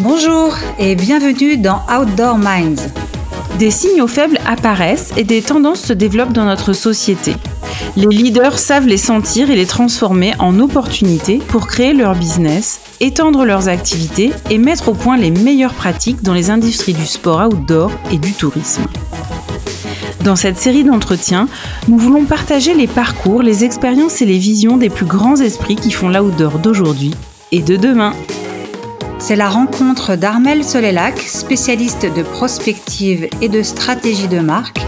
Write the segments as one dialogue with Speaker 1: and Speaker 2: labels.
Speaker 1: Bonjour et bienvenue dans Outdoor Minds.
Speaker 2: Des signaux faibles apparaissent et des tendances se développent dans notre société. Les leaders savent les sentir et les transformer en opportunités pour créer leur business, étendre leurs activités et mettre au point les meilleures pratiques dans les industries du sport outdoor et du tourisme. Dans cette série d'entretiens, nous voulons partager les parcours, les expériences et les visions des plus grands esprits qui font l'outdoor d'aujourd'hui et de demain.
Speaker 1: C'est la rencontre d'Armel Solélac, spécialiste de prospective et de stratégie de marque,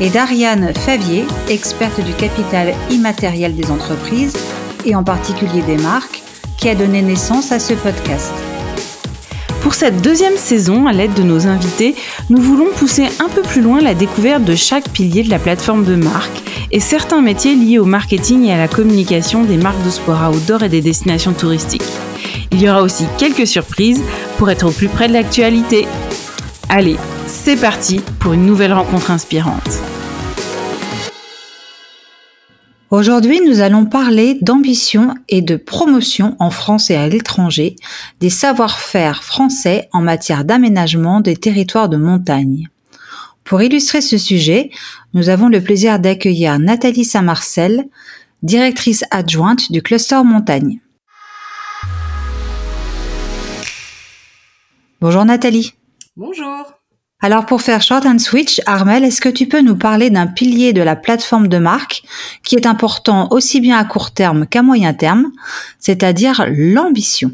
Speaker 1: et d'Ariane Favier, experte du capital immatériel des entreprises et en particulier des marques, qui a donné naissance à ce podcast.
Speaker 2: Pour cette deuxième saison, à l'aide de nos invités, nous voulons pousser un peu plus loin la découverte de chaque pilier de la plateforme de marque et certains métiers liés au marketing et à la communication des marques de sport outdoor et des destinations touristiques. Il y aura aussi quelques surprises pour être au plus près de l'actualité. Allez, c'est parti pour une nouvelle rencontre inspirante.
Speaker 1: Aujourd'hui, nous allons parler d'ambition et de promotion en France et à l'étranger des savoir-faire français en matière d'aménagement des territoires de montagne. Pour illustrer ce sujet, nous avons le plaisir d'accueillir Nathalie Saint-Marcel, directrice adjointe du cluster montagne. Bonjour Nathalie.
Speaker 3: Bonjour.
Speaker 1: Alors pour faire short and switch, Armel, est-ce que tu peux nous parler d'un pilier de la plateforme de marque qui est important aussi bien à court terme qu'à moyen terme, c'est-à-dire l'ambition?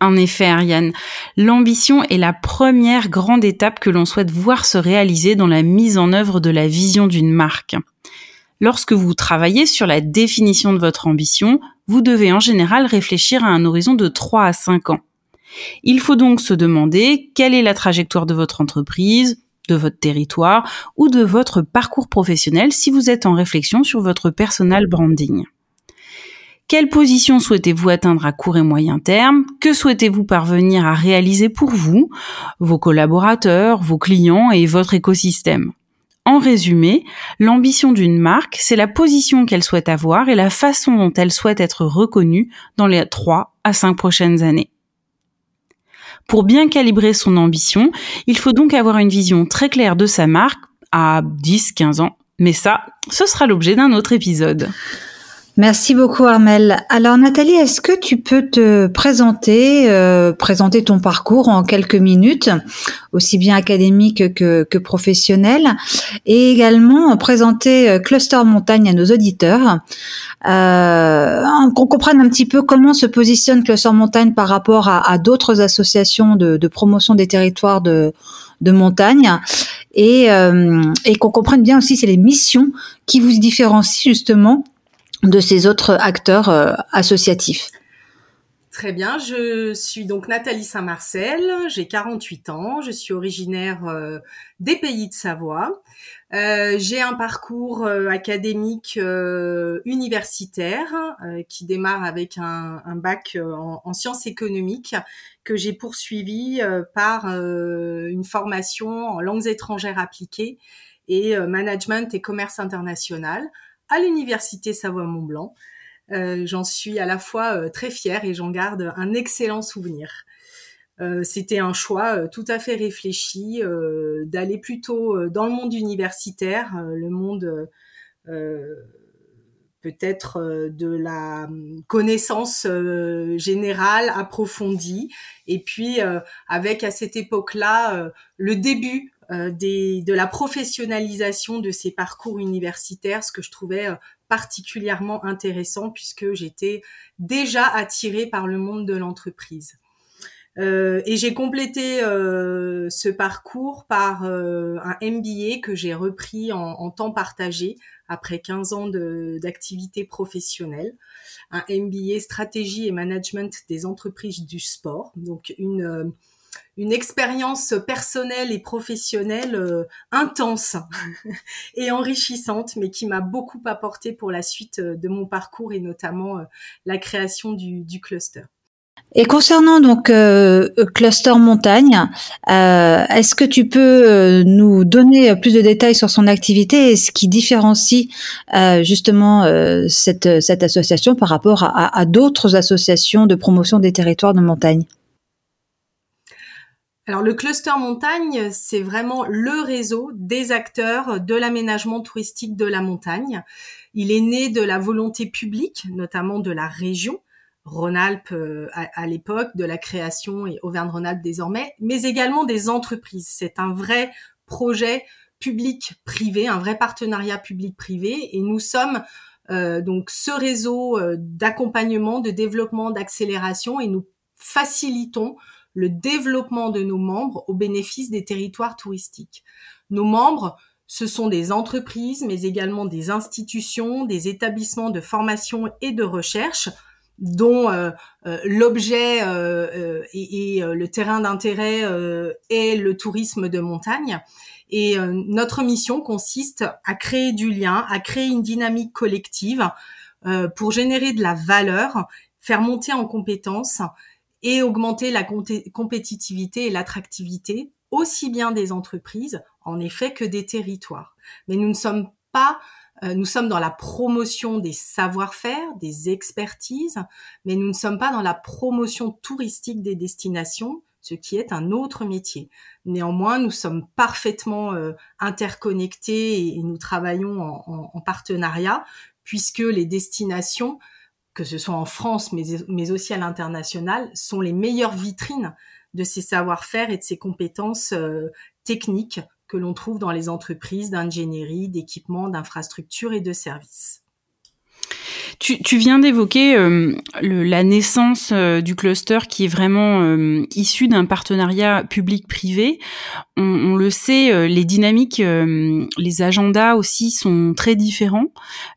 Speaker 2: En effet, Ariane, l'ambition est la première grande étape que l'on souhaite voir se réaliser dans la mise en œuvre de la vision d'une marque. Lorsque vous travaillez sur la définition de votre ambition, vous devez en général réfléchir à un horizon de 3 à 5 ans. Il faut donc se demander quelle est la trajectoire de votre entreprise, de votre territoire ou de votre parcours professionnel si vous êtes en réflexion sur votre personal branding. Quelle position souhaitez-vous atteindre à court et moyen terme? Que souhaitez-vous parvenir à réaliser pour vous, vos collaborateurs, vos clients et votre écosystème? En résumé, l'ambition d'une marque, c'est la position qu'elle souhaite avoir et la façon dont elle souhaite être reconnue dans les 3 à 5 prochaines années. Pour bien calibrer son ambition, il faut donc avoir une vision très claire de sa marque à 10-15 ans. Mais ça, ce sera l'objet d'un autre épisode.
Speaker 1: Merci beaucoup Armel. Alors Nathalie, est-ce que tu peux te présenter, euh, présenter ton parcours en quelques minutes, aussi bien académique que, que professionnel, et également présenter euh, Cluster Montagne à nos auditeurs, euh, qu'on comprenne un petit peu comment se positionne Cluster Montagne par rapport à, d'autres associations de, de, promotion des territoires de, de montagne, et, euh, et qu'on comprenne bien aussi c'est les missions qui vous différencient justement de ces autres acteurs euh, associatifs.
Speaker 3: Très bien, je suis donc Nathalie Saint-Marcel, j'ai 48 ans, je suis originaire euh, des pays de Savoie. Euh, j'ai un parcours académique universitaire qui démarre avec un, bac en, en, sciences économiques que j'ai poursuivi par une formation en langues étrangères appliquées et management et commerce international à l'université Savoie-Mont-Blanc. Euh, j'en suis à la fois euh, très fière et j'en garde un excellent souvenir. Euh, c'était un choix tout à fait réfléchi d'aller plutôt dans le monde universitaire, le monde peut-être de la connaissance générale approfondie, et puis avec à cette époque-là le début euh, de la professionnalisation de ces parcours universitaires, ce que je trouvais euh, particulièrement intéressant puisque j'étais déjà attirée par le monde de l'entreprise. Euh, et j'ai complété ce parcours par un MBA que j'ai repris en, temps partagé après 15 ans d'activité professionnelle, un MBA stratégie et management des entreprises du sport, donc une une expérience personnelle et professionnelle euh, intense et enrichissante, mais qui m'a beaucoup apporté pour la suite euh, de mon parcours et notamment euh, la création du, cluster.
Speaker 1: Et concernant donc Cluster Montagne, est-ce que tu peux nous donner plus de détails sur son activité et ce qui différencie justement cette, cette association par rapport à d'autres associations de promotion des territoires de montagne?
Speaker 3: Alors le cluster montagne, c'est vraiment le réseau des acteurs de l'aménagement touristique de la montagne. Il est né de la volonté publique, notamment de la région, Rhône-Alpes euh, à, l'époque, de la création et Auvergne-Rhône-Alpes désormais, mais également des entreprises. C'est un vrai projet public-privé, un vrai partenariat public-privé, et nous sommes euh, donc ce réseau euh, d'accompagnement, de développement, d'accélération, et nous facilitons le développement de nos membres au bénéfice des territoires touristiques. Nos membres, ce sont des entreprises, mais également des institutions, des établissements de formation et de recherche dont euh, euh, l'objet euh, et, le terrain d'intérêt est le tourisme de montagne. Et notre mission consiste à créer du lien, à créer une dynamique collective pour générer de la valeur, faire monter en compétences et augmenter la compétitivité et l'attractivité aussi bien des entreprises, en effet, que des territoires. Mais nous ne sommes pas euh, nous sommes dans la promotion des savoir-faire, des expertises, mais nous ne sommes pas dans la promotion touristique des destinations, ce qui est un autre métier. Néanmoins, nous sommes parfaitement euh, interconnectés et, nous travaillons en, partenariat, puisque les destinations, que ce soit en France, mais, aussi à l'international, sont les meilleures vitrines de ces savoir-faire et de ces compétences euh, techniques que l'on trouve dans les entreprises d'ingénierie, d'équipement, d'infrastructures et de services.
Speaker 2: Tu, viens d'évoquer euh, la naissance euh, du cluster qui est vraiment euh, issu d'un partenariat public-privé. On, le sait, les dynamiques, les agendas aussi sont très différents.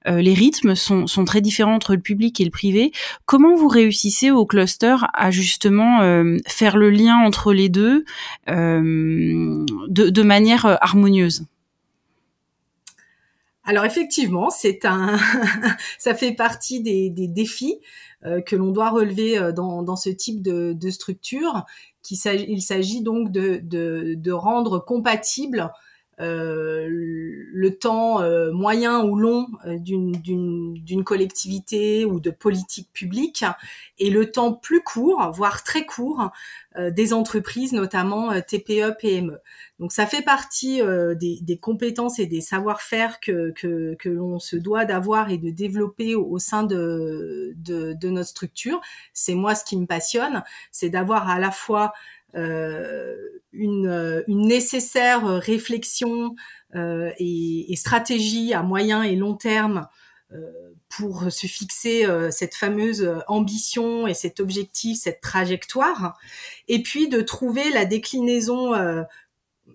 Speaker 2: les rythmes sont, sont, très différents entre le public et le privé. Comment vous réussissez au cluster à justement faire le lien entre les deux de, de manière harmonieuse?
Speaker 3: Alors effectivement, c'est un, ça fait partie des, défis euh, que l'on doit relever euh, dans, ce type de, structure. il s'agit donc de, rendre compatible le temps euh, moyen ou long euh, d'une collectivité ou de politique publique et le temps plus court, voire très court, des entreprises, notamment TPE, PME. Donc ça fait partie des, des, compétences et des savoir-faire que, que, que l'on se doit d'avoir et de développer au, sein de, de, de, notre structure. C'est moi ce qui me passionne, c'est d'avoir à la fois euh, une, une, nécessaire réflexion euh, et, stratégie à moyen et long terme euh, pour se fixer cette fameuse ambition et cet objectif, cette trajectoire, et puis de trouver la déclinaison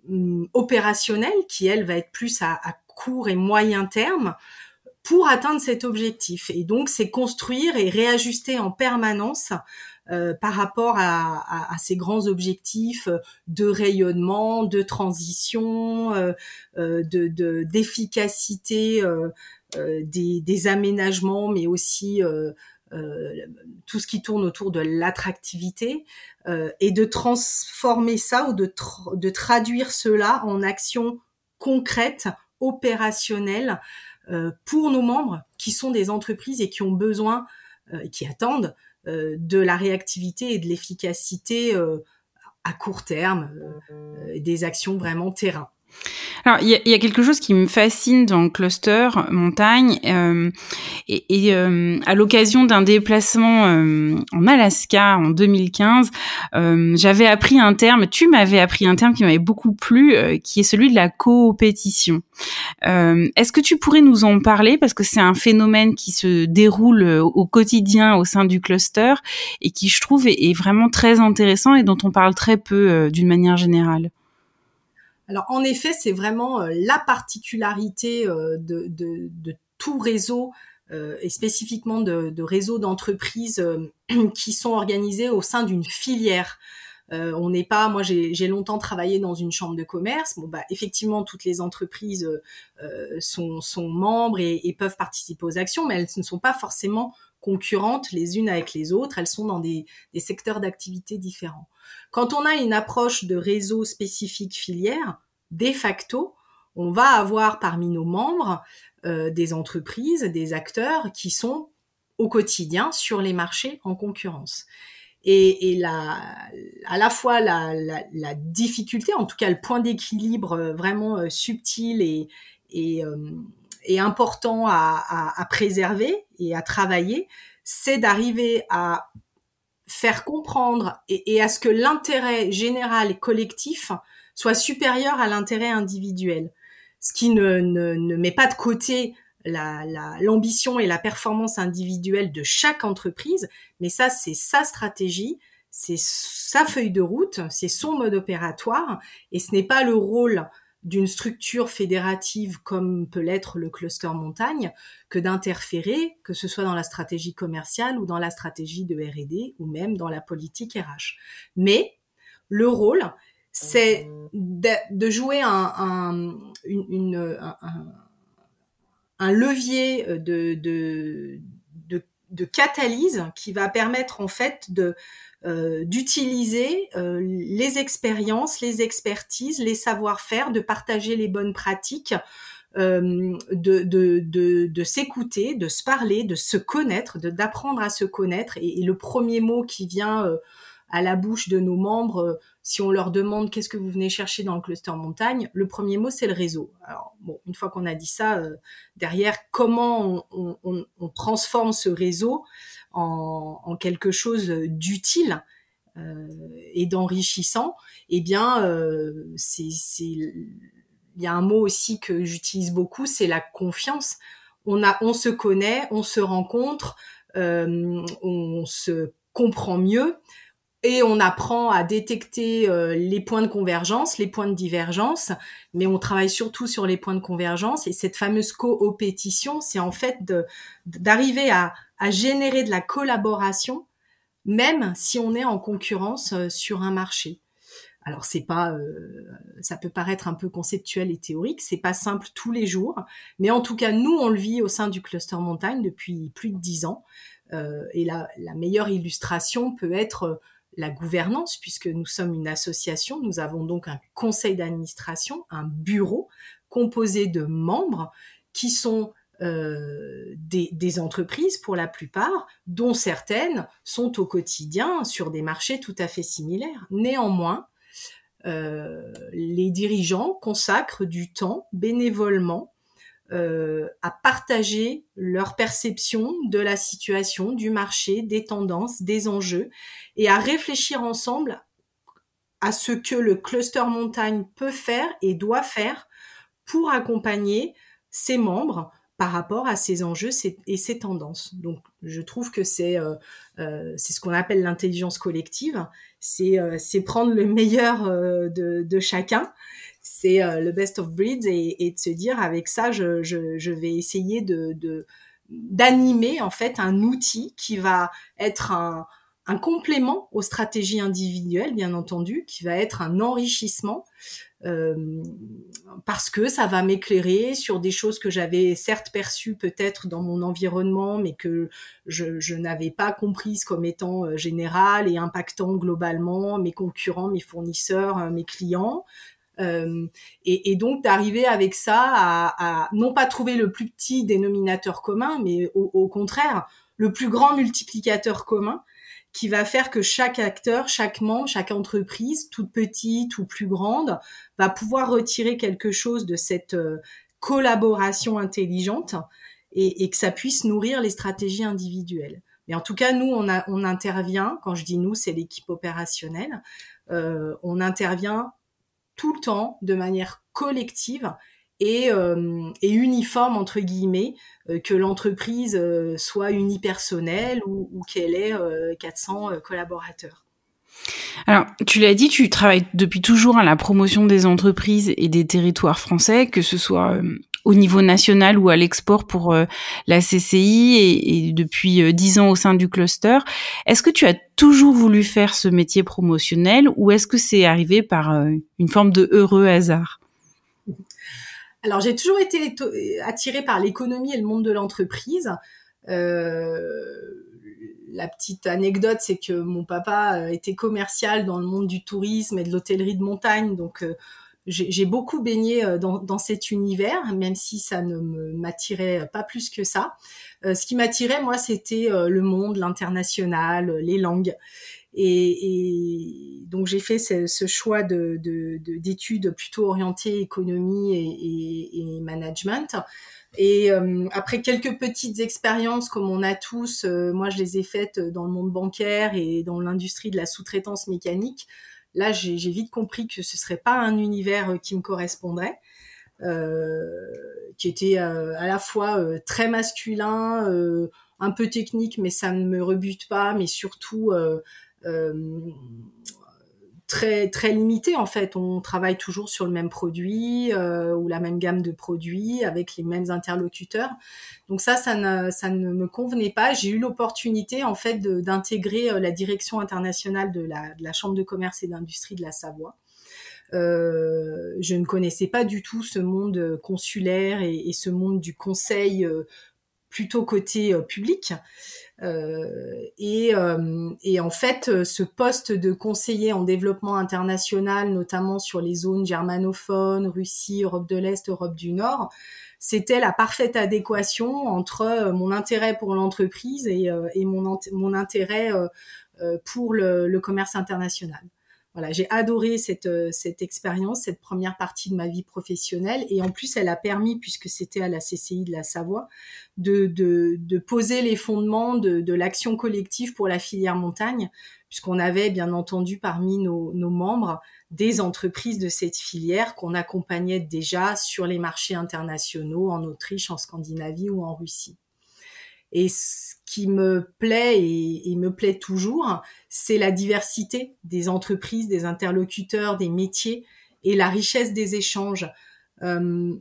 Speaker 3: mm, opérationnelle qui, elle, va être plus à, à, court et moyen terme pour atteindre cet objectif. Et donc, c'est construire et réajuster en permanence euh, par rapport à, ces grands objectifs de rayonnement, de transition, euh, euh, de d'efficacité des, aménagements, mais aussi tout ce qui tourne autour de l'attractivité et de transformer ça ou de, de traduire cela en actions concrètes, opérationnelles pour nos membres qui sont des entreprises et qui ont besoin, et qui attendent euh, de la réactivité et de l'efficacité euh, à court terme, euh, des actions vraiment terrain.
Speaker 2: Alors, il y a, quelque chose qui me fascine dans le cluster montagne. Euh, et, euh, à l'occasion d'un déplacement euh, en Alaska en 2015, j'avais appris un terme, tu m'avais appris un terme qui m'avait beaucoup plu, qui est celui de la coopétition. Est-ce que tu pourrais nous en parler? Parce que c'est un phénomène qui se déroule au quotidien au sein du cluster et qui, je trouve, est vraiment très intéressant et dont on parle très peu d'une manière générale.
Speaker 3: Alors en effet, c'est vraiment euh, la particularité euh, de, tout réseau euh, et spécifiquement de, réseaux d'entreprises qui sont organisés au sein d'une filière. On n'est pas, moi j'ai longtemps travaillé dans une chambre de commerce. Bon bah effectivement toutes les entreprises sont, membres et, peuvent participer aux actions, mais elles ne sont pas forcément concurrentes les unes avec les autres. Elles sont dans des, des secteurs d'activité différents. Quand on a une approche de réseau spécifique filière, de facto, on va avoir parmi nos membres euh, des entreprises, des acteurs qui sont au quotidien sur les marchés en concurrence. Et, et la, à la fois la, la, la, difficulté, en tout cas le point d'équilibre euh, vraiment euh, subtil et, et, euh, et important à, à, à, préserver et à travailler, c'est d'arriver à faire comprendre et, et à ce que l'intérêt général et collectif soit supérieur à l'intérêt individuel. Ce qui ne, ne, ne met pas de côté l'ambition la, et la performance individuelle de chaque entreprise, mais ça, c'est sa stratégie, c'est sa feuille de route, c'est son mode opératoire, et ce n'est pas le rôle d'une structure fédérative comme peut l'être le cluster montagne que d'interférer, que ce soit dans la stratégie commerciale ou dans la stratégie de R&D ou même dans la politique RH. Mais le rôle, c'est de, de, jouer un, un, une, un, un levier euh, de, catalyse qui va permettre en fait de euh, d'utiliser euh, les expériences, les expertises, les savoir-faire, de partager les bonnes pratiques, de, s'écouter, de se parler, de se connaître, d'apprendre à se connaître. Et, le premier mot qui vient à la bouche de nos membres, euh, si on leur demande qu'est-ce que vous venez chercher dans le cluster montagne, le premier mot c'est le réseau. Alors bon, une fois qu'on a dit ça, euh, derrière comment on, transforme ce réseau en, quelque chose d'utile euh, et d'enrichissant, eh bien il y a un mot aussi que j'utilise beaucoup, c'est la confiance. On a, on se connaît, on se rencontre, on se comprend mieux et on apprend à détecter euh, les points de convergence, les points de divergence, mais on travaille surtout sur les points de convergence. Et cette fameuse coopétition, c'est en fait d'arriver à, à, générer de la collaboration, même si on est en concurrence euh, sur un marché. Alors c'est pas, euh, ça peut paraître un peu conceptuel et théorique, c'est pas simple tous les jours, mais en tout cas nous on le vit au sein du cluster montagne depuis plus de dix ans. Euh, et la, la, meilleure illustration peut être la gouvernance, puisque nous sommes une association, nous avons donc un conseil d'administration, un bureau composé de membres qui sont euh, des, entreprises pour la plupart, dont certaines sont au quotidien sur des marchés tout à fait similaires. Néanmoins, euh, les dirigeants consacrent du temps bénévolement euh, à partager leur perception de la situation, du marché, des tendances, des enjeux, et à réfléchir ensemble à ce que le cluster montagne peut faire et doit faire pour accompagner ses membres par rapport à ces enjeux et ces tendances. Donc, je trouve que c'est euh, euh, c'est ce qu'on appelle l'intelligence collective. C'est euh, prendre le meilleur de, chacun c'est euh, le best of breeds et, de se dire avec ça, je, je, vais essayer de, d'animer en fait un outil qui va être un, un, complément aux stratégies individuelles, bien entendu, qui va être un enrichissement euh, parce que ça va m'éclairer sur des choses que j'avais certes perçues peut-être dans mon environnement, mais que je, n'avais pas comprises comme étant euh, générales et impactant globalement mes concurrents, mes fournisseurs, mes clients. Euh, et, donc d'arriver avec ça à, à, non pas trouver le plus petit dénominateur commun, mais au, au, contraire le plus grand multiplicateur commun qui va faire que chaque acteur, chaque membre, chaque entreprise, toute petite ou plus grande, va pouvoir retirer quelque chose de cette euh, collaboration intelligente et, et, que ça puisse nourrir les stratégies individuelles. Mais en tout cas, nous, on, a, on intervient, quand je dis nous, c'est l'équipe opérationnelle, euh, on intervient tout le temps de manière collective et, euh, et uniforme entre guillemets, euh, que l'entreprise euh, soit unipersonnelle ou, ou qu'elle ait 400 euh, collaborateurs.
Speaker 2: Alors, tu l'as dit, tu travailles depuis toujours à la promotion des entreprises et des territoires français, que ce soit au niveau national ou à l'export pour euh, la CCI et, depuis dix ans au sein du cluster. Est-ce que tu as toujours voulu faire ce métier promotionnel ou est-ce que c'est arrivé par une forme de heureux hasard?
Speaker 3: Alors j'ai toujours été attirée par l'économie et le monde de l'entreprise. Euh, la petite anecdote, c'est que mon papa était commercial dans le monde du tourisme et de l'hôtellerie de montagne, donc euh, j'ai beaucoup baigné euh, dans, dans, cet univers, même si ça ne m'attirait pas plus que ça. Euh, ce qui m'attirait, moi, c'était euh, le monde, l'international, les langues. Et, donc j'ai fait ce, choix de, d'études plutôt orientées économie et, management. Et euh, après quelques petites expériences comme on a tous, euh, moi je les ai faites dans le monde bancaire et dans l'industrie de la sous-traitance mécanique. Là, j'ai, vite compris que ce serait pas un univers euh, qui me correspondrait, qui était à la fois très masculin, un peu technique, mais ça ne me rebute pas, mais surtout euh, très limité en fait. On travaille toujours sur le même produit euh, ou la même gamme de produits avec les mêmes interlocuteurs. Donc ça, ça ne, me convenait pas. J'ai eu l'opportunité en fait d'intégrer euh, la direction internationale de la, Chambre de commerce et d'industrie de la Savoie. Euh, je ne connaissais pas du tout ce monde consulaire et, ce monde du conseil plutôt côté public. Euh, et, euh, et, en fait, ce poste de conseiller en développement international, notamment sur les zones germanophones, Russie, Europe de l'Est, Europe du Nord, c'était la parfaite adéquation entre euh, mon intérêt pour l'entreprise et, mon, intérêt pour le commerce international voilà, j'ai adoré cette, euh, cette expérience, cette première partie de ma vie professionnelle. Et en plus, elle a permis, puisque c'était à la CCI de la Savoie, de, de, poser les fondements de, de l'action collective pour la filière montagne, puisqu'on avait bien entendu parmi nos, nos membres des entreprises de cette filière qu'on accompagnait déjà sur les marchés internationaux en Autriche, en Scandinavie ou en Russie. Et ce qui me plaît et, me plaît toujours, c'est la diversité des entreprises, des interlocuteurs, des métiers et la richesse des échanges. Euh,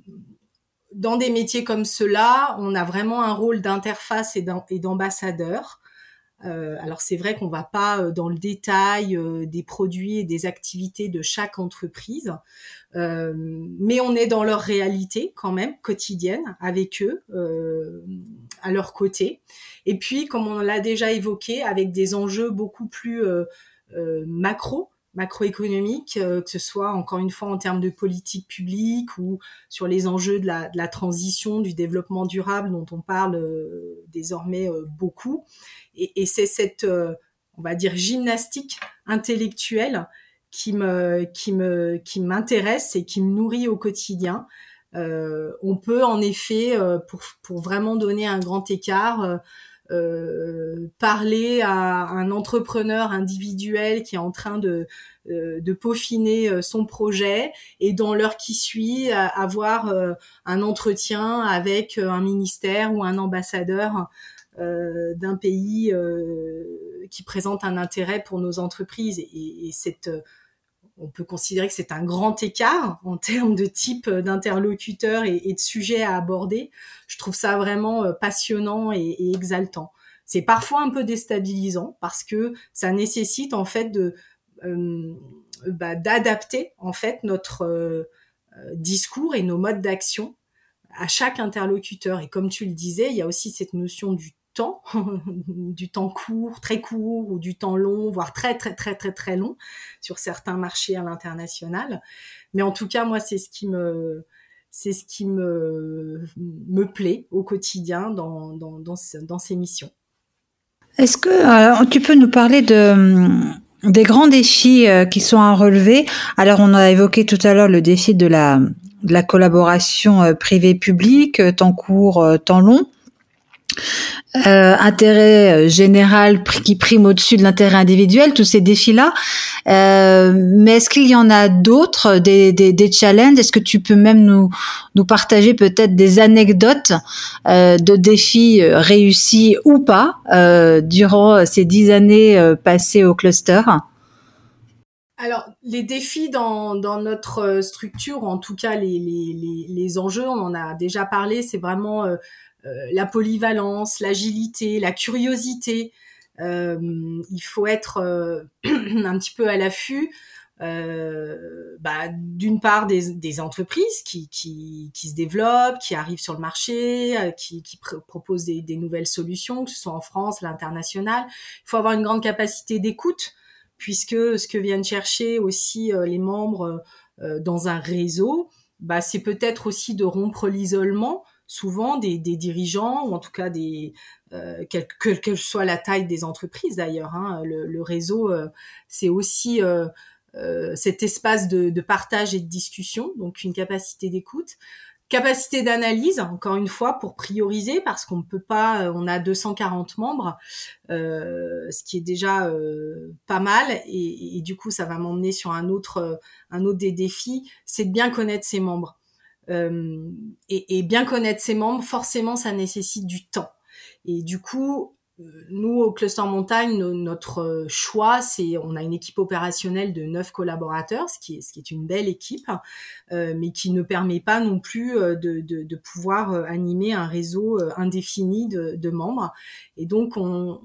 Speaker 3: dans des métiers comme cela, on a vraiment un rôle d'interface et d'ambassadeur. Euh, alors c'est vrai qu'on va pas euh, dans le détail euh, des produits et des activités de chaque entreprise, mais on est dans leur réalité quand même quotidienne avec eux, à leur côté. Et puis, comme on l'a déjà évoqué, avec des enjeux beaucoup plus macro macroéconomiques, que ce soit encore une fois en termes de politique publique ou sur les enjeux de la, de la transition, du développement durable dont on parle désormais beaucoup. Et, c'est cette, euh, on va dire, gymnastique intellectuelle qui me, qui me, qui m'intéresse et qui me nourrit au quotidien. Euh, on peut en effet, euh, pour, pour vraiment donner un grand écart, parler à un entrepreneur individuel qui est en train de, de peaufiner son projet et dans l'heure qui suit avoir un entretien avec un ministère ou un ambassadeur euh, d'un pays euh, qui présente un intérêt pour nos entreprises. Et, et cette, euh, on peut considérer que c'est un grand écart en termes de type d'interlocuteur et, de sujet à aborder. Je trouve ça vraiment passionnant et, exaltant. C'est parfois un peu déstabilisant parce que ça nécessite en fait euh, bah, d'adapter en fait notre euh, discours et nos modes d'action à chaque interlocuteur. Et comme tu le disais, il y a aussi cette notion du temps, du temps court, très court, ou du temps long, voire très très très très très long sur certains marchés à l'international. Mais en tout cas, moi, c'est ce qui me c'est ce qui me, me plaît au quotidien dans, dans, dans, dans ces missions.
Speaker 1: Est-ce que euh, tu peux nous parler de, des grands défis euh, qui sont à relever? Alors, on a évoqué tout à l'heure le défi de la, de la collaboration euh, privée-publique, temps court, temps long. Euh, intérêt euh, général qui prime au-dessus de l'intérêt individuel, tous ces défis-là. Euh, mais est-ce qu'il y en a d'autres, des, des, des challenges? Est-ce que tu peux même nous, nous partager peut-être des anecdotes euh, de défis euh, réussis ou pas euh, durant ces dix années passées au cluster?
Speaker 3: Alors, les défis dans, dans, notre structure, en tout cas les, les, les, les, enjeux, on en a déjà parlé, c'est vraiment euh, la polyvalence, l'agilité, la curiosité. Euh, il faut être euh, un petit peu à l'affût. Euh, bah, d'une part des, des entreprises qui, qui, qui, se développent, qui arrivent sur le marché, qui, qui proposent des, des, nouvelles solutions, que ce soit en France, l'international. Il faut avoir une grande capacité d'écoute, puisque ce que viennent chercher aussi les membres dans un réseau, bah, c'est peut-être aussi de rompre l'isolement souvent des, dirigeants ou en tout cas des quelle, que, soit la taille des entreprises d'ailleurs. Hein, le, réseau, c'est aussi cet espace de, partage et de discussion, donc une capacité d'écoute. Capacité d'analyse, encore une fois, pour prioriser, parce qu'on ne peut pas, euh, on a 240 membres, euh, ce qui est déjà euh, pas mal, et, du coup, ça va m'emmener sur un autre, un autre des défis, c'est de bien connaître ses membres. Et, et bien connaître ses membres, forcément, ça nécessite du temps. Et du coup, nous, au Cluster Montagne, notre euh, choix, c'est on a une équipe opérationnelle de neuf collaborateurs, ce qui est, ce qui est une belle équipe, euh, mais qui ne permet pas non plus euh, de, de, de pouvoir animer un réseau indéfini de, de, membres. Et donc, on,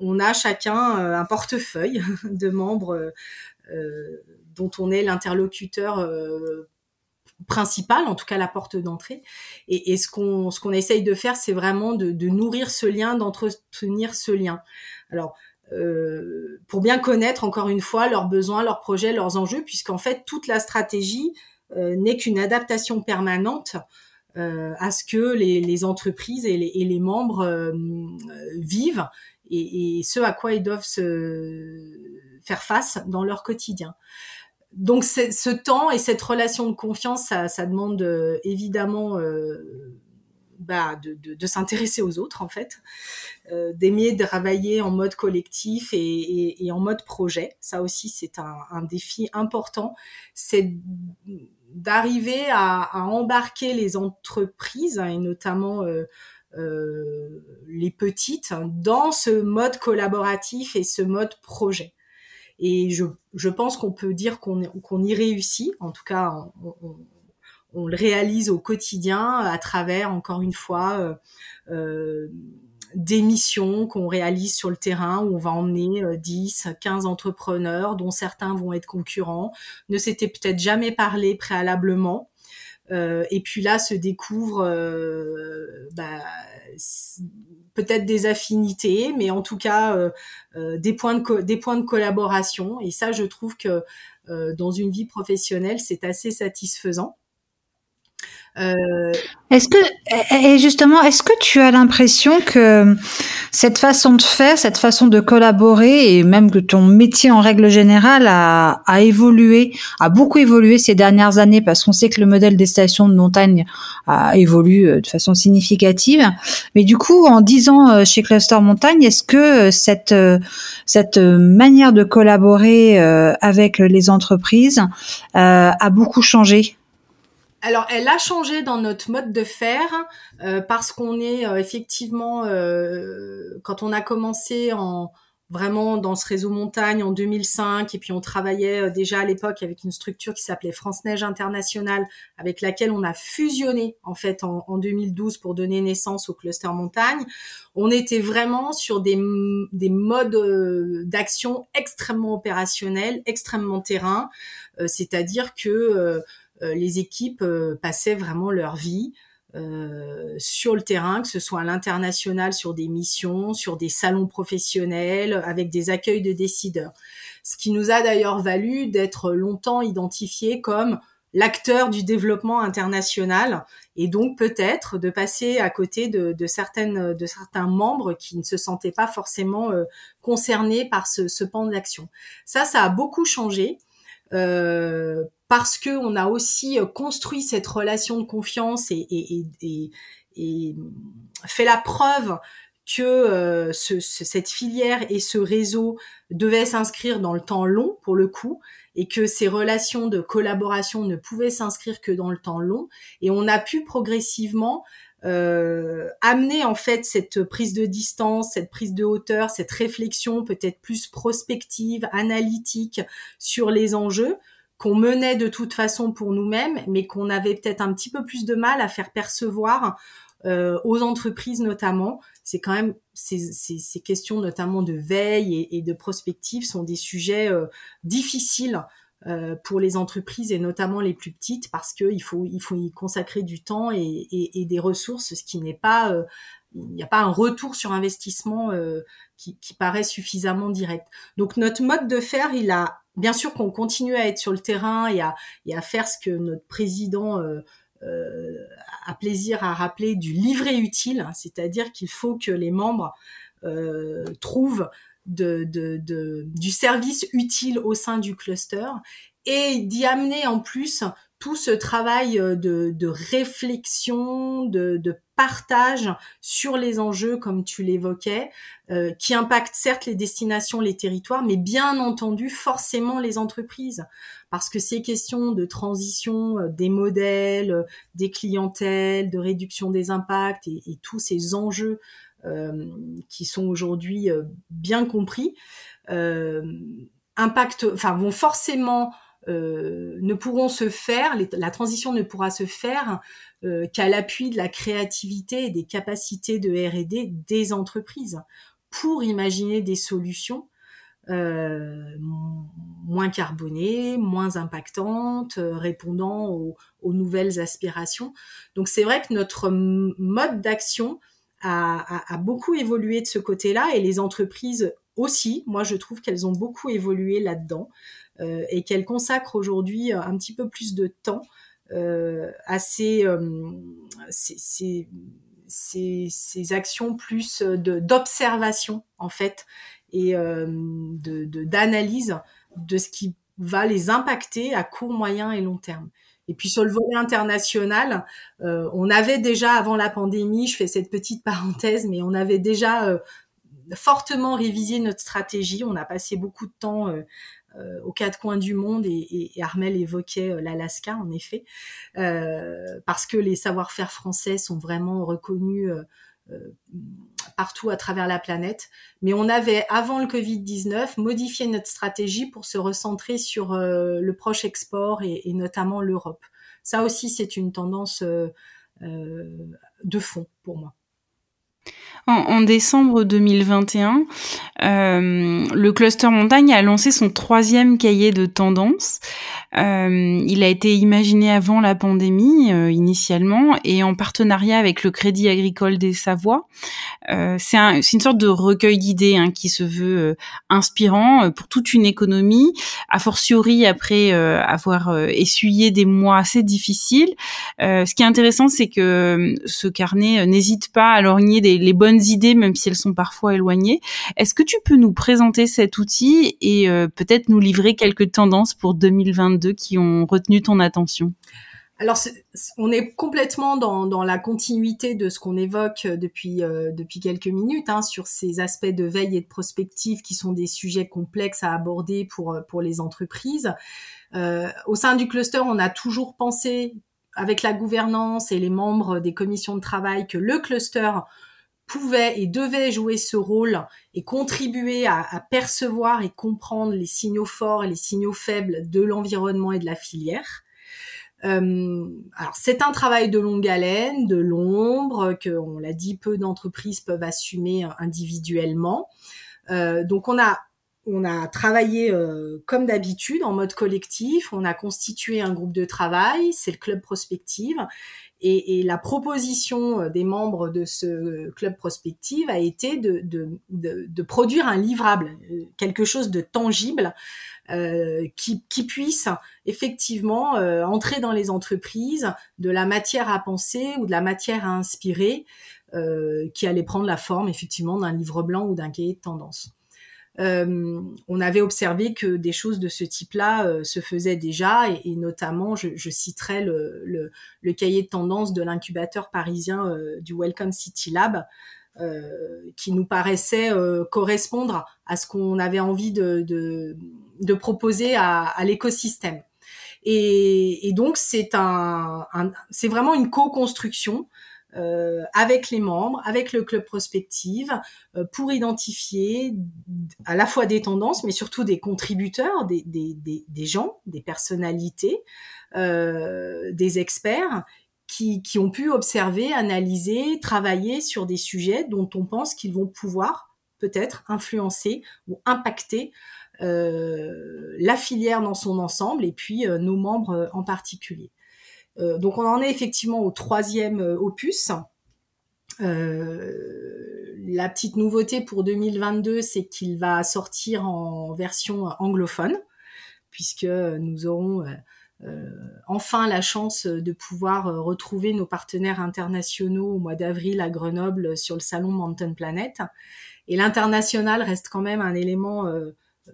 Speaker 3: on a chacun un portefeuille de membres dont on est l'interlocuteur principale, en tout cas la porte d'entrée. Et, ce qu'on ce qu'on essaye de faire, c'est vraiment de, nourrir ce lien, d'entretenir ce lien. Alors euh, pour bien connaître encore une fois leurs besoins, leurs projets, leurs enjeux, puisqu'en fait toute la stratégie euh, n'est qu'une adaptation permanente euh, à ce que les, entreprises et les, membres vivent et, ce à quoi ils doivent faire face dans leur quotidien donc ce temps et cette relation de confiance, ça, ça demande euh, évidemment euh, bah, de, de, de s'intéresser aux autres en fait, euh, d'aimer travailler en mode collectif et, et, et, en mode projet. Ça aussi c'est un, un, défi important, c'est d'arriver à, à, embarquer les entreprises hein, et notamment euh, euh, les petites dans ce mode collaboratif et ce mode projet. Et je, je pense qu'on peut dire qu'on qu'on y réussit. En tout cas, on, on, on, le réalise au quotidien à travers, encore une fois, euh, euh, des missions qu'on réalise sur le terrain où on va emmener 10, euh, 15 entrepreneurs dont certains vont être concurrents, ne s'étaient peut-être jamais parlé préalablement. Euh, et puis là se découvre euh, bah, peut-être des affinités, mais en tout cas euh, des points de des points de collaboration. Et ça, je trouve que dans une vie professionnelle, c'est assez satisfaisant.
Speaker 1: Est-ce que, et justement, est-ce que tu as l'impression que cette façon de faire, cette façon de collaborer, et même que ton métier en règle générale a, a évolué, a beaucoup évolué ces dernières années, parce qu'on sait que le modèle des stations de montagne a évolué euh, de façon significative. Mais du coup, en dix ans euh, chez Cluster Montagne, est-ce que euh, cette cette manière de collaborer avec les entreprises a beaucoup changé?
Speaker 3: Alors, elle a changé dans notre mode de faire euh, parce qu'on est euh, effectivement, euh, quand on a commencé en vraiment dans ce réseau montagne en 2005 et puis on travaillait déjà à l'époque avec une structure qui s'appelait France Neige International avec laquelle on a fusionné en fait en, en, 2012 pour donner naissance au cluster montagne. On était vraiment sur des, des modes d'action extrêmement opérationnels, extrêmement terrain, c'est-à-dire que euh, les équipes euh, passaient vraiment leur vie euh, sur le terrain, que ce soit à l'international, sur des missions, sur des salons professionnels, avec des accueils de décideurs. Ce qui nous a d'ailleurs valu d'être longtemps identifié comme l'acteur du développement international et donc peut-être de passer à côté de, certaines de certains membres qui ne se sentaient pas forcément concernés par ce, ce pan d'action. Ça, ça a beaucoup changé. Euh, parce que on a aussi euh, construit cette relation de confiance et, fait la preuve que euh, ce, cette filière et ce réseau devaient s'inscrire dans le temps long pour le coup et que ces relations de collaboration ne pouvaient s'inscrire que dans le temps long. Et on a pu progressivement euh, amener en fait cette prise de distance, cette prise de hauteur, cette réflexion peut-être plus prospective, analytique sur les enjeux qu'on menait de toute façon pour nous-mêmes, mais qu'on avait peut-être un petit peu plus de mal à faire percevoir euh, aux entreprises notamment. C'est quand même ces, ces, ces, questions notamment de veille et, de prospective sont des sujets euh, difficiles euh, pour les entreprises et notamment les plus petites parce qu'il faut il faut y consacrer du temps et, et, et des ressources, ce qui n'est pas euh, il n'y a pas un retour sur investissement euh, qui, qui, paraît suffisamment direct. Donc notre mode de faire, il a bien sûr qu'on continue à être sur le terrain et à, faire ce que notre président à plaisir à rappeler du livret utile, hein, c'est-à-dire qu'il faut que les membres trouvent de, du service utile au sein du cluster et d'y amener en plus tout ce travail euh, de, réflexion, de, partage sur les enjeux, comme tu l'évoquais, euh, qui impactent certes les destinations, les territoires, mais bien entendu forcément les entreprises, parce que ces questions de transition euh, des modèles, des clientèles, de réduction des impacts et, tous ces enjeux qui sont aujourd'hui bien compris, impactent, enfin vont forcément euh, ne pourront se faire, la transition ne pourra se faire euh, qu'à l'appui de la créativité et des capacités de R&D des entreprises pour imaginer des solutions euh, moins carbonées, moins impactantes, répondant aux, nouvelles aspirations. Donc c'est vrai que notre mode d'action a, a, beaucoup évolué de ce côté-là et les entreprises aussi. Moi, je trouve qu'elles ont beaucoup évolué là-dedans. Euh, et qu'elle consacre aujourd'hui euh, un petit peu plus de temps euh, à ces, ces, ces, actions plus d'observation en fait et de d'analyse de, ce qui va les impacter à court, moyen et long terme. Et puis sur le volet international, on avait déjà avant la pandémie, je fais cette petite parenthèse, mais on avait déjà fortement révisé notre stratégie. On a passé beaucoup de temps euh, aux quatre coins du monde et, Armel évoquait euh, l'Alaska en effet euh, parce que les savoir-faire français sont vraiment reconnus partout à travers la planète. Mais on avait, avant le Covid-19, modifié notre stratégie pour se recentrer sur le proche export et notamment l'Europe. Ça aussi, c'est une tendance de fond pour moi.
Speaker 2: En, décembre 2021, euh, le cluster montagne a lancé son troisième cahier de tendance. Euh, il a été imaginé avant la pandémie euh, initialement et en partenariat avec le Crédit Agricole des Savoies. C'est un, une sorte de recueil d'idées hein, qui se veut inspirant pour toute une économie, a fortiori après avoir essuyé des mois assez difficiles. ce qui est intéressant, c'est que ce carnet n'hésite pas à lorgner des, les bonnes idées, même si elles sont parfois éloignées. Est-ce que tu peux nous présenter cet outil et euh, peut-être nous livrer quelques tendances pour 2022 qui ont retenu ton attention?
Speaker 3: Alors, on est complètement dans, la continuité de ce qu'on évoque depuis euh, depuis quelques minutes hein, sur ces aspects de veille et de prospective qui sont des sujets complexes à aborder pour pour les entreprises. Euh, au sein du cluster, on a toujours pensé avec la gouvernance et les membres des commissions de travail que le cluster pouvait et devait jouer ce rôle et contribuer à, percevoir et comprendre les signaux forts et les signaux faibles de l'environnement et de la filière. Euh, alors c'est un travail de longue haleine, de l'ombre, que on l'a dit, peu d'entreprises peuvent assumer individuellement. Euh, donc on a on a travaillé euh, comme d'habitude en mode collectif. On a constitué un groupe de travail, c'est le club prospective, et, la proposition euh, des membres de ce club prospective a été de, produire un livrable, euh, quelque chose de tangible qui, puisse effectivement entrer dans les entreprises de la matière à penser ou de la matière à inspirer, qui allait prendre la forme effectivement d'un livre blanc ou d'un cahier de tendance. Euh, on avait observé que des choses de ce type-là euh, se faisaient déjà, et, notamment, je, citerai le, cahier de tendance de l'incubateur parisien euh, du Welcome City Lab, qui nous paraissait correspondre à ce qu'on avait envie de, proposer à, l'écosystème. Et, donc, c'est vraiment une co-construction avec les membres, avec le club prospective, euh, pour identifier à la fois des tendances, mais surtout des contributeurs, des, des, des, gens, des personnalités, euh, des experts qui, qui, ont pu observer, analyser, travailler sur des sujets dont on pense qu'ils vont pouvoir peut-être influencer ou impacter euh, la filière dans son ensemble et puis euh, nos membres en particulier. Euh, donc on en est effectivement au troisième euh, opus. Euh, la petite nouveauté pour 2022, c'est qu'il va sortir en version anglophone, puisque nous aurons enfin la chance de pouvoir retrouver nos partenaires internationaux au mois d'avril à Grenoble sur le salon Mountain Planet. Et l'international reste quand même un élément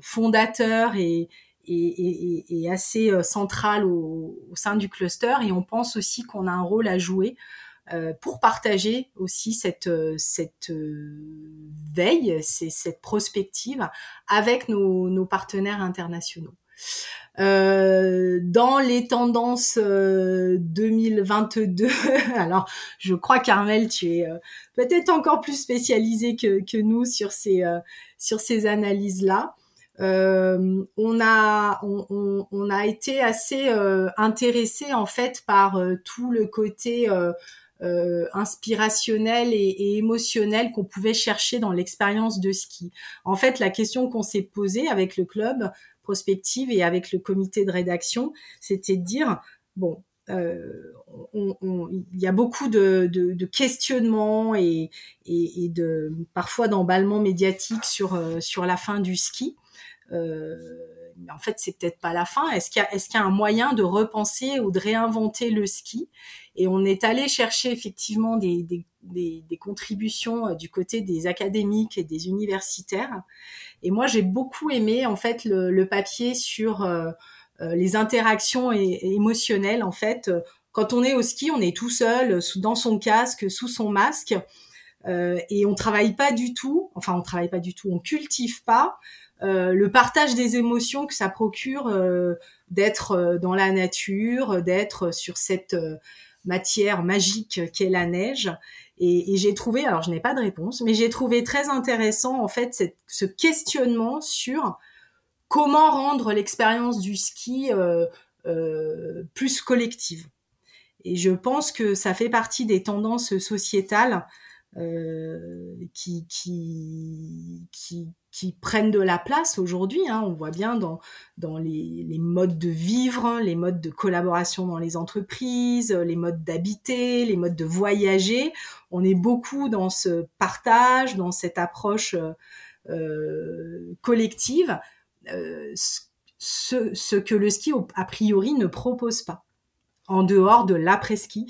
Speaker 3: fondateur et, et, assez central au, sein du cluster. Et on pense aussi qu'on a un rôle à jouer pour partager aussi cette, cette veille, cette prospective avec nos, partenaires internationaux. Euh, dans les tendances 2022, alors je crois Carmel, tu es euh, peut-être encore plus spécialisé que, que nous sur ces euh, sur ces analyses là. on a on, on, a été assez intéressé en fait par tout le côté inspirationnel et, et émotionnel qu'on pouvait chercher dans l'expérience de ski. En fait, la question qu'on s'est posée avec le club, prospective et avec le comité de rédaction, c'était de dire, bon, euh, il y a beaucoup de, questionnements et, de parfois d'emballements médiatiques sur, euh, sur la fin du ski. Euh, mais en fait, c'est peut-être pas la fin. Est-ce qu'il y, est a un moyen de repenser ou de réinventer le ski? Et on est allé chercher effectivement des, contributions du côté des académiques et des universitaires. Et moi, j'ai beaucoup aimé en fait le, papier sur euh, euh, les interactions émotionnelles. En fait, quand on est au ski, on est tout seul, dans son casque, sous son masque, euh, et on travaille pas du tout. Enfin, on travaille pas du tout. On cultive pas le partage des émotions que ça procure d'être dans la nature, d'être sur cette matière magique qu'est la neige. Et, j'ai trouvé, alors je n'ai pas de réponse, mais j'ai trouvé très intéressant en fait ce questionnement sur comment rendre l'expérience du ski euh, euh, plus collective. Et je pense que ça fait partie des tendances sociétales euh, qui, qui, qui, qui, prennent de la place aujourd'hui. Hein. On voit bien dans, dans les, les, modes de vivre, les modes de collaboration dans les entreprises, les modes d'habiter, les modes de voyager. On est beaucoup dans ce partage, dans cette approche euh, collective, euh, ce, ce que le ski, a priori, ne propose pas en dehors de l'après-ski,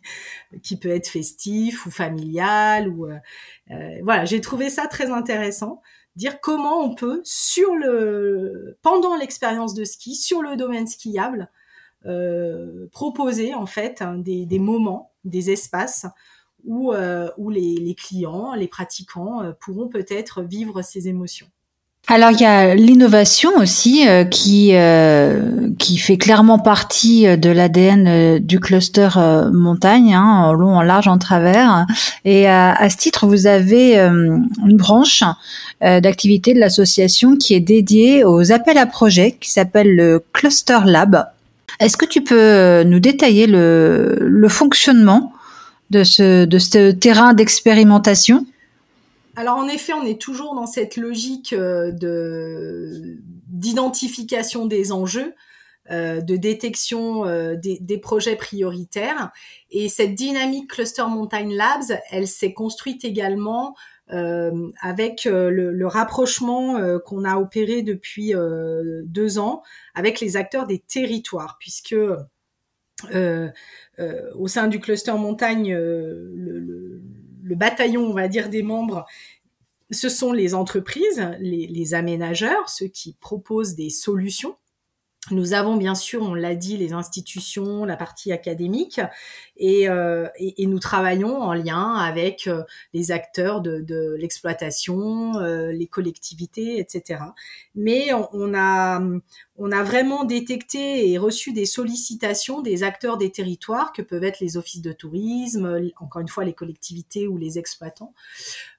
Speaker 3: qui peut être festif ou familial. Ou, euh, euh, voilà, j'ai trouvé ça très intéressant. Comment on peut, sur le, pendant l'expérience de ski, sur le domaine skiable, euh, proposer en fait hein, des, moments, des espaces où, où les, les, clients, les pratiquants pourront peut-être vivre ces émotions.
Speaker 1: Alors il y a l'innovation aussi euh, qui euh, qui fait clairement partie euh, de l'ADN du cluster montagne, hein, en long, en large, en travers. Et à, ce titre, vous avez une branche d'activité de l'association qui est dédiée aux appels à projets, qui s'appelle le Cluster Lab. Est-ce que tu peux nous détailler le, le fonctionnement de ce de ce terrain d'expérimentation?
Speaker 3: Alors en effet, on est toujours dans cette logique euh, de d'identification des enjeux, euh, de détection euh, des, projets prioritaires. Et cette dynamique Cluster Mountain Labs, elle s'est construite également avec le, rapprochement qu'on a opéré depuis deux ans avec les acteurs des territoires, puisque au sein du cluster montagne, bataillon, on va dire, des membres, ce sont les entreprises, les, aménageurs, ceux qui proposent des solutions. Nous avons bien sûr, on l'a dit, les institutions, la partie académique, et, euh, nous travaillons en lien avec euh, les acteurs de, l'exploitation, euh, les collectivités, etc. Mais on, a, vraiment détecté et reçu des sollicitations des acteurs des territoires, que peuvent être les offices de tourisme, encore une fois les collectivités ou les exploitants,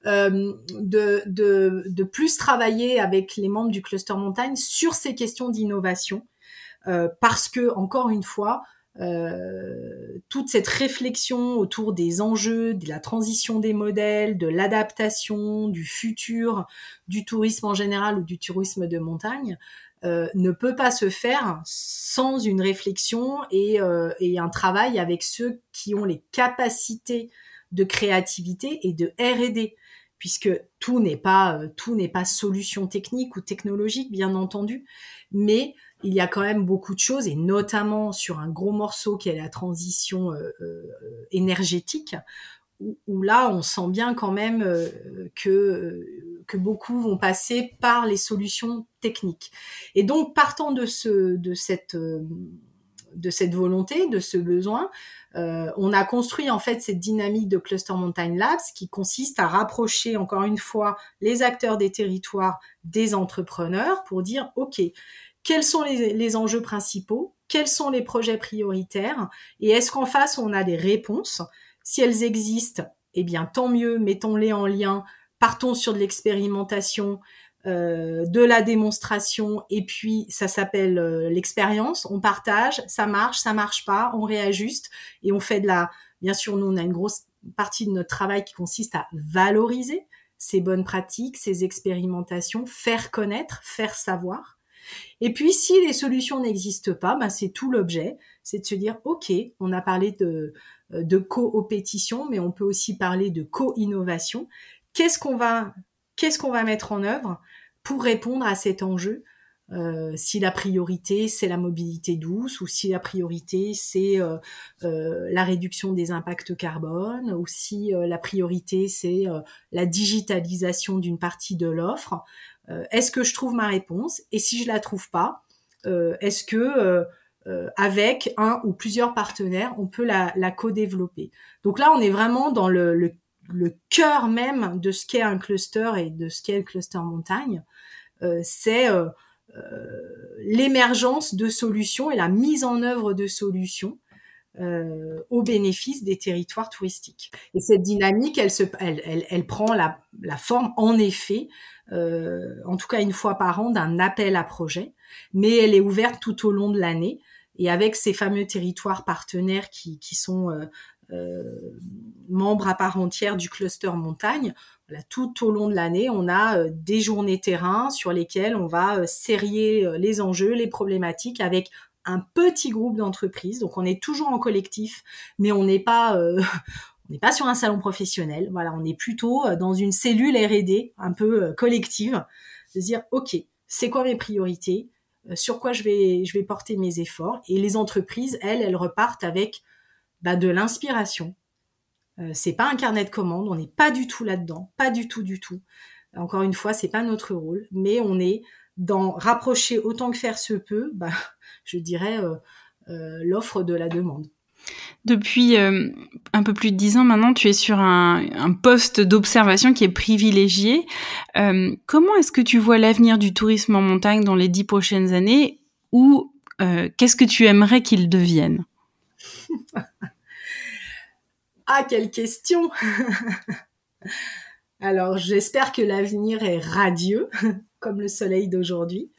Speaker 3: de, plus travailler avec les membres du cluster montagne sur ces questions d'innovation parce que, encore une fois, euh, toute cette réflexion autour des enjeux, de la transition des modèles, de l'adaptation, du futur, du tourisme en général ou du tourisme de montagne, euh, ne peut pas se faire sans une réflexion et, euh, et, un travail avec ceux qui ont les capacités de créativité et de R&D puisque tout n'est pas euh, tout n'est pas solution technique ou technologique, bien entendu, mais il y a quand même beaucoup de choses, et notamment sur un gros morceau qui est la transition euh, énergétique, où, là, on sent bien quand même que, que beaucoup vont passer par les solutions techniques. Et donc, partant de, ce, de cette de cette volonté, de ce besoin, euh, on a construit en fait cette dynamique de Cluster Mountain Labs qui consiste à rapprocher encore une fois les acteurs des territoires des entrepreneurs pour dire ok quels sont les, enjeux principaux, quels sont les projets prioritaires et est-ce qu'en face on a des réponses? Si elles existent eh bien tant mieux mettons-les en lien partons sur de l'expérimentation euh, de la démonstration et puis ça s'appelle euh, l'expérience. On partage, ça marche, ça marche pas, on réajuste et on fait de la. Bien sûr, nous on a une grosse partie de notre travail qui consiste à valoriser ces bonnes pratiques, ces expérimentations, faire connaître, faire savoir. Et puis si les solutions n'existent pas, ben, c'est tout l'objet, c'est de se dire ok, on a parlé de euh, de co-opétition, mais on peut aussi parler de co-innovation. Qu'est-ce qu'on va qu'est-ce qu'on va mettre en œuvre pour répondre à cet enjeu euh, si la priorité c'est la mobilité douce ou si la priorité c'est euh, euh, la réduction des impacts carbone ou si la priorité c'est la digitalisation d'une partie de l'offre, est-ce que je trouve ma réponse? Et si je la trouve pas, est-ce que avec un ou plusieurs partenaires, on peut la, co-développer? Donc là, on est vraiment dans le le cœur même de ce qu'est un cluster et de ce qu'est le cluster montagne, euh, c'est euh, euh, l'émergence de solutions et la mise en œuvre de solutions au bénéfice des territoires touristiques. Et cette dynamique, elle, se, elle, elle, elle prend la, la, forme, en effet, en tout cas une fois par an, d'un appel à projet, mais elle est ouverte tout au long de l'année. Et avec ces fameux territoires partenaires qui, qui sont euh, membre à part entière du cluster montagne. Tout au long de l'année, on a euh, des journées terrain sur lesquelles on va euh, serrer les enjeux, les problématiques avec un petit groupe d'entreprises. Donc on est toujours en collectif, mais on n'est pas on n'est pas sur un salon professionnel. Voilà, on est plutôt dans une cellule R&D un peu collective, de dire ok, c'est quoi mes priorités, sur quoi je vais je vais porter mes efforts? Et les entreprises, elles, elles repartent avec bah, de l'inspiration. Euh, c'est pas un carnet de commandes, on n'est pas du tout là-dedans, pas du tout, du tout. Encore une fois, c'est pas notre rôle, mais on est dans rapprocher autant que faire se peut, bah, je dirais euh, euh, l'offre de la demande.
Speaker 2: Depuis un peu plus de dix ans maintenant, tu es sur un, un poste d'observation qui est privilégié. comment est-ce que tu vois l'avenir du tourisme en montagne dans les dix prochaines années ou qu'est-ce que tu aimerais qu'il devienne?
Speaker 3: ah, quelle question. Alors, j'espère que l'avenir est radieux, comme le soleil d'aujourd'hui,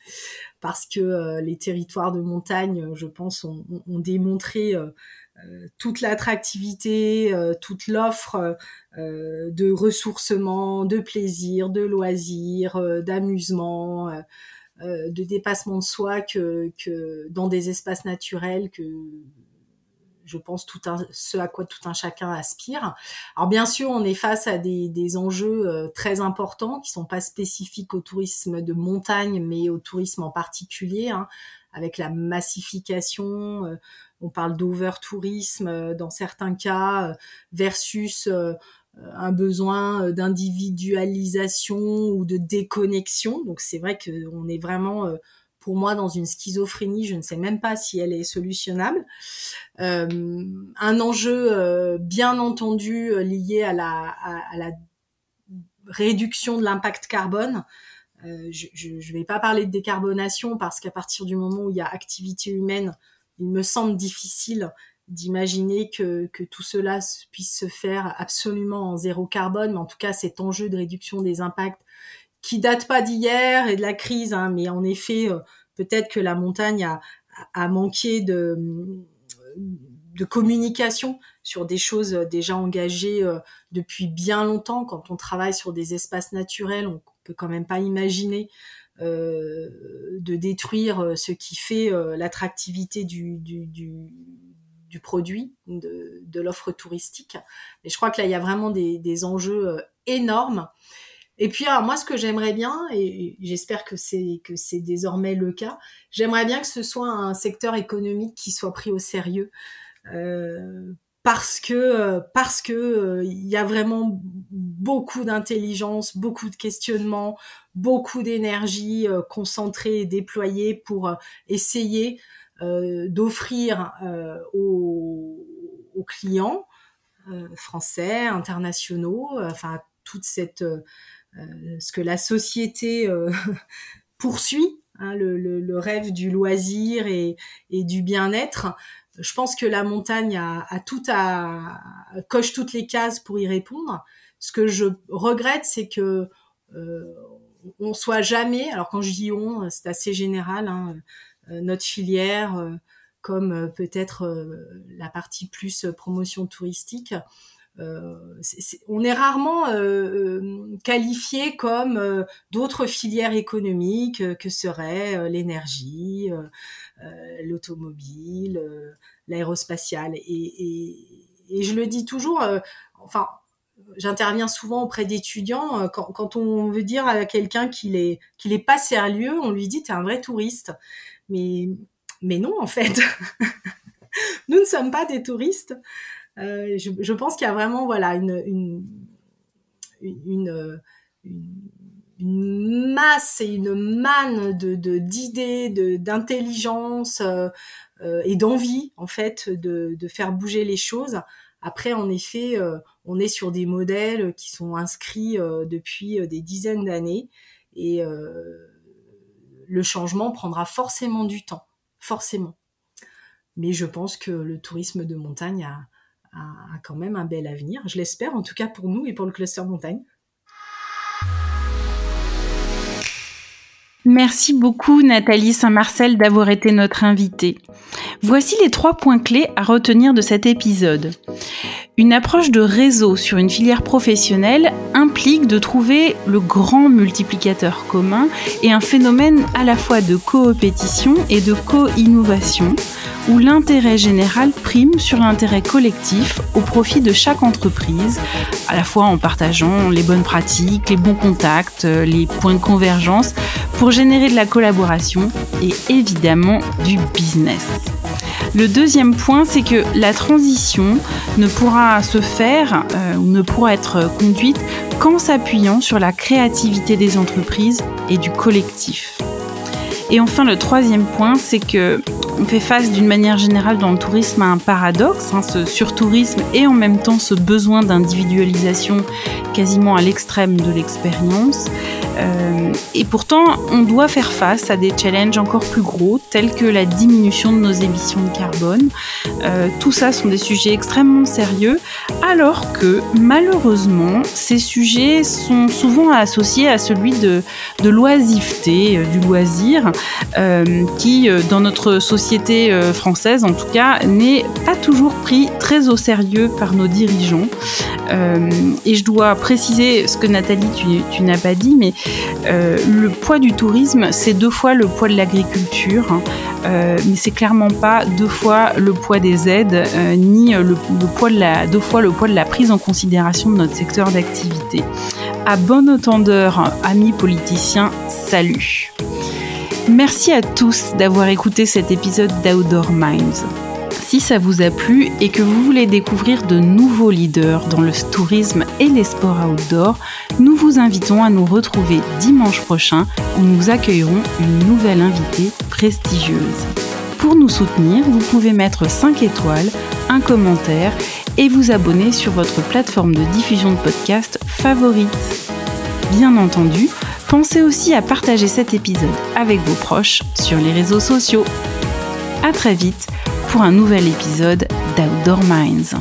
Speaker 3: parce que euh, les territoires de montagne, je pense, ont, démontré euh, euh, toute l'attractivité, toute l'offre de ressourcement, de plaisir, de loisirs, d'amusement, de dépassement de soi que dans des espaces naturels que je pense, tout un, ce à quoi tout un chacun aspire. Alors bien sûr, on est face à des, des enjeux euh, très importants qui sont pas spécifiques au tourisme de montagne, mais au tourisme en particulier, hein, avec la massification. Euh, on parle d'over-tourisme euh, dans certains cas, versus un besoin d'individualisation ou de déconnexion. Donc c'est vrai qu'on est vraiment pour moi dans une schizophrénie, je ne sais même pas si elle est solutionnable. Euh, un enjeu euh, bien entendu euh, lié à la, réduction de l'impact carbone. je ne vais pas parler de décarbonation parce qu'à partir du moment où il y a activité humaine, il me semble difficile d'imaginer que, tout cela puisse se faire absolument en zéro carbone, mais en tout cas cet enjeu de réduction des impacts qui date pas d'hier et de la crise, hein, mais en effet, euh, peut-être que la montagne a, a manqué de, de communication sur des choses déjà engagées euh, depuis bien longtemps. Quand on travaille sur des espaces naturels, on peut quand même pas imaginer euh, de détruire euh, ce qui fait l'attractivité du, du, du, du, produit, de, de l'offre touristique. Et je crois que là, il y a vraiment des, des enjeux énorme. Et puis moi ce que j'aimerais bien et j'espère que c'est que c'est désormais le cas, j'aimerais bien que ce soit un secteur économique qui soit pris au sérieux euh, parce que parce que il y a vraiment beaucoup d'intelligence, beaucoup de questionnements, beaucoup d'énergie concentrée et déployée pour essayer d'offrir aux, clients français, internationaux, enfin toute cette euh, ce que la société euh, poursuit, hein, le, rêve du loisir et, du bien-être. Je pense que la montagne a, tout à coche toutes les cases pour y répondre. Ce que je regrette, c'est que euh, on soit jamais. Alors quand je dis on, c'est assez général. Hein, notre filière, comme peut-être la partie plus promotion touristique, euh, on est rarement euh, euh, qualifié comme d'autres filières économiques que seraient l'énergie, l'automobile, l'aérospatiale. Et, je le dis toujours, enfin, j'interviens souvent auprès d'étudiants quand, on veut dire à quelqu'un qu'il est qu'il est pas sérieux, on lui dit t'es un vrai touriste. Mais mais non en fait, nous ne sommes pas des touristes. Euh, je, pense qu'il y a vraiment voilà une, masse et une manne de d'idées, de, d'intelligence euh, euh, et d'envie en fait de, de, faire bouger les choses. Après, en effet, on est sur des modèles qui sont inscrits depuis des dizaines d'années et le changement prendra forcément du temps, forcément. Mais je pense que le tourisme de montagne a, a, quand même un bel avenir. Je l'espère, en tout cas pour nous et pour le cluster montagne.
Speaker 2: Merci beaucoup Nathalie Saint-Marcel d'avoir été notre invitée. Voici les trois points clés à retenir de cet épisode. Une approche de réseau sur une filière professionnelle implique de trouver le grand multiplicateur commun et un phénomène à la fois de coopétition et de co-innovation où l'intérêt général prime sur l'intérêt collectif au profit de chaque entreprise, à la fois en partageant les bonnes pratiques, les bons contacts, euh, les points de convergence, pour générer de la collaboration et évidemment du business. Le deuxième point, c'est que la transition ne pourra se faire euh, ou ne pourra être conduite qu'en s'appuyant sur la créativité des entreprises et du collectif. Et enfin, le troisième point, c'est que on fait face d'une manière générale dans le tourisme à un paradoxe, hein, ce surtourisme et en même temps ce besoin d'individualisation quasiment à l'extrême de l'expérience. Euh, et pourtant, on doit faire face à des challenges encore plus gros, tels que la diminution de nos émissions de carbone. Euh, tout ça sont des sujets extrêmement sérieux, alors que malheureusement, ces sujets sont souvent associés à celui de, l'oisiveté, euh, du loisir, qui, dans notre société française en tout cas, n'est pas toujours pris très au sérieux par nos dirigeants. et je dois préciser ce que Nathalie, tu, n'as pas dit, mais euh, le poids du tourisme, c'est deux fois le poids de l'agriculture, hein. euh, mais c'est clairement pas deux fois le poids des aides, euh, ni le, poids de la, deux fois le poids de la prise en considération de notre secteur d'activité. À bon entendeur, amis politiciens, salut. Merci à tous d'avoir écouté cet épisode d'Outdoor Minds. Si ça vous a plu et que vous voulez découvrir de nouveaux leaders dans le tourisme et les sports outdoor, nous vous invitons à nous retrouver dimanche prochain où nous accueillerons une nouvelle invitée prestigieuse. Pour nous soutenir, vous pouvez mettre 5 étoiles, un commentaire et vous abonner sur votre plateforme de diffusion de podcast favorite. Bien entendu, pensez aussi à partager cet épisode avec vos proches sur les réseaux sociaux. À très vite pour un nouvel épisode d'Outdoor Minds.